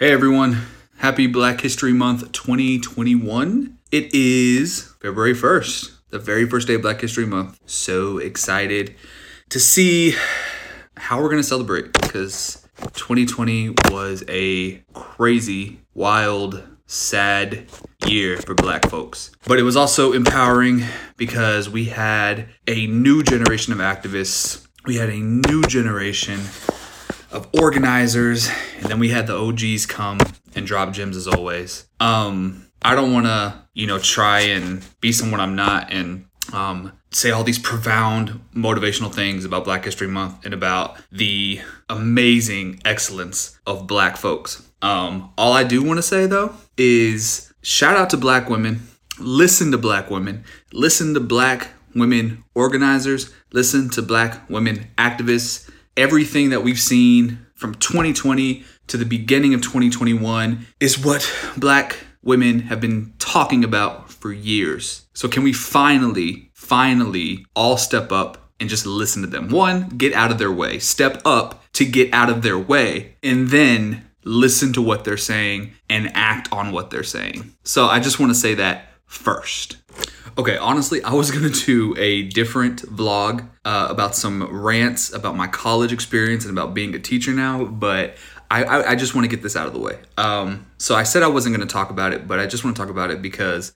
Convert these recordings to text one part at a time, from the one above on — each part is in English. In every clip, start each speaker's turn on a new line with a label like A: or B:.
A: Hey everyone, happy Black History Month 2021. It is February 1st, the very first day of Black History Month. So excited to see how we're going to celebrate because 2020 was a crazy, wild, sad year for black folks. But it was also empowering because we had a new generation of activists, we had a new generation of organizers, and then we had the OGs come and drop gems as always. Um, I don't want to, you know, try and be someone I'm not and um, say all these profound motivational things about Black History Month and about the amazing excellence of Black folks. Um, all I do want to say though is shout out to Black women. Listen to Black women. Listen to Black women organizers. Listen to Black women activists everything that we've seen from 2020 to the beginning of 2021 is what black women have been talking about for years. So, can we finally, finally all step up and just listen to them? One, get out of their way, step up to get out of their way, and then listen to what they're saying and act on what they're saying. So, I just want to say that first. Okay, honestly, I was gonna do a different vlog uh, about some rants about my college experience and about being a teacher now, but I, I, I just want to get this out of the way. Um, so I said I wasn't gonna talk about it, but I just want to talk about it because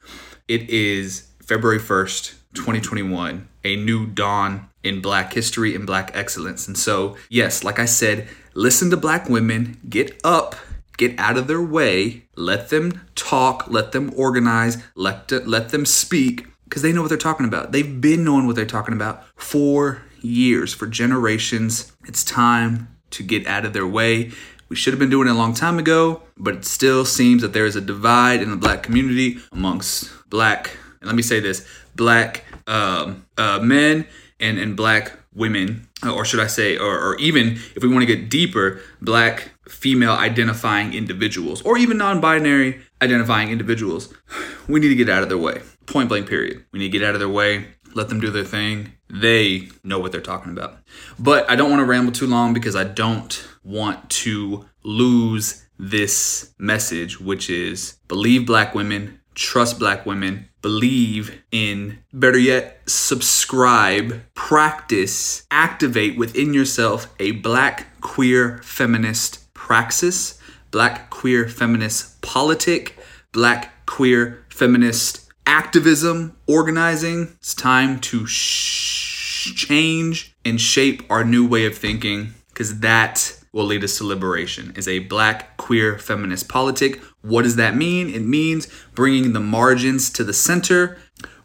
A: it is February 1st, 2021, a new dawn in Black history and Black excellence. And so, yes, like I said, listen to Black women, get up get out of their way, let them talk, let them organize, let, let them speak, because they know what they're talking about. They've been knowing what they're talking about for years, for generations. It's time to get out of their way. We should have been doing it a long time ago, but it still seems that there is a divide in the black community amongst black, and let me say this, black um, uh, men and, and black women, or should I say, or, or even if we want to get deeper, black female identifying individuals, or even non binary identifying individuals. We need to get out of their way. Point blank, period. We need to get out of their way, let them do their thing. They know what they're talking about. But I don't want to ramble too long because I don't want to lose this message, which is believe black women, trust black women, believe in, better yet, subscribe, practice, activate within yourself a black queer feminist praxis, black queer feminist politic, black queer feminist activism, organizing. It's time to sh- change and shape our new way of thinking because that will lead us to liberation. Is a black queer feminist politic. What does that mean? It means bringing the margins to the center,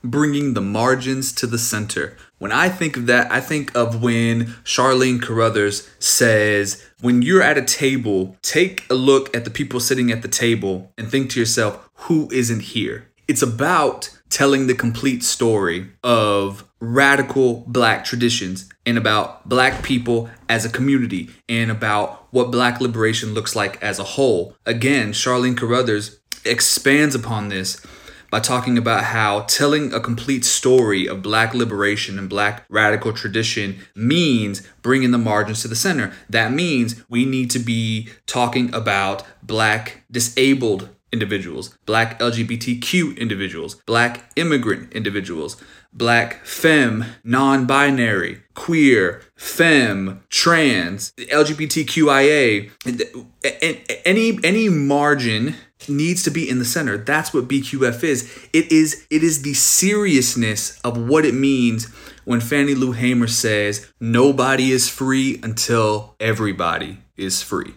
A: bringing the margins to the center. When I think of that, I think of when Charlene Carruthers says, when you're at a table, take a look at the people sitting at the table and think to yourself, who isn't here? It's about telling the complete story of radical black traditions and about black people as a community and about what black liberation looks like as a whole. Again, Charlene Carruthers expands upon this by talking about how telling a complete story of black liberation and black radical tradition means bringing the margins to the center. That means we need to be talking about black disabled individuals, black LGBTQ individuals, black immigrant individuals, black femme, non binary, queer, femme, trans, LGBTQIA, any, any margin needs to be in the center. That's what BQF is. It is it is the seriousness of what it means when Fannie Lou Hamer says nobody is free until everybody is free.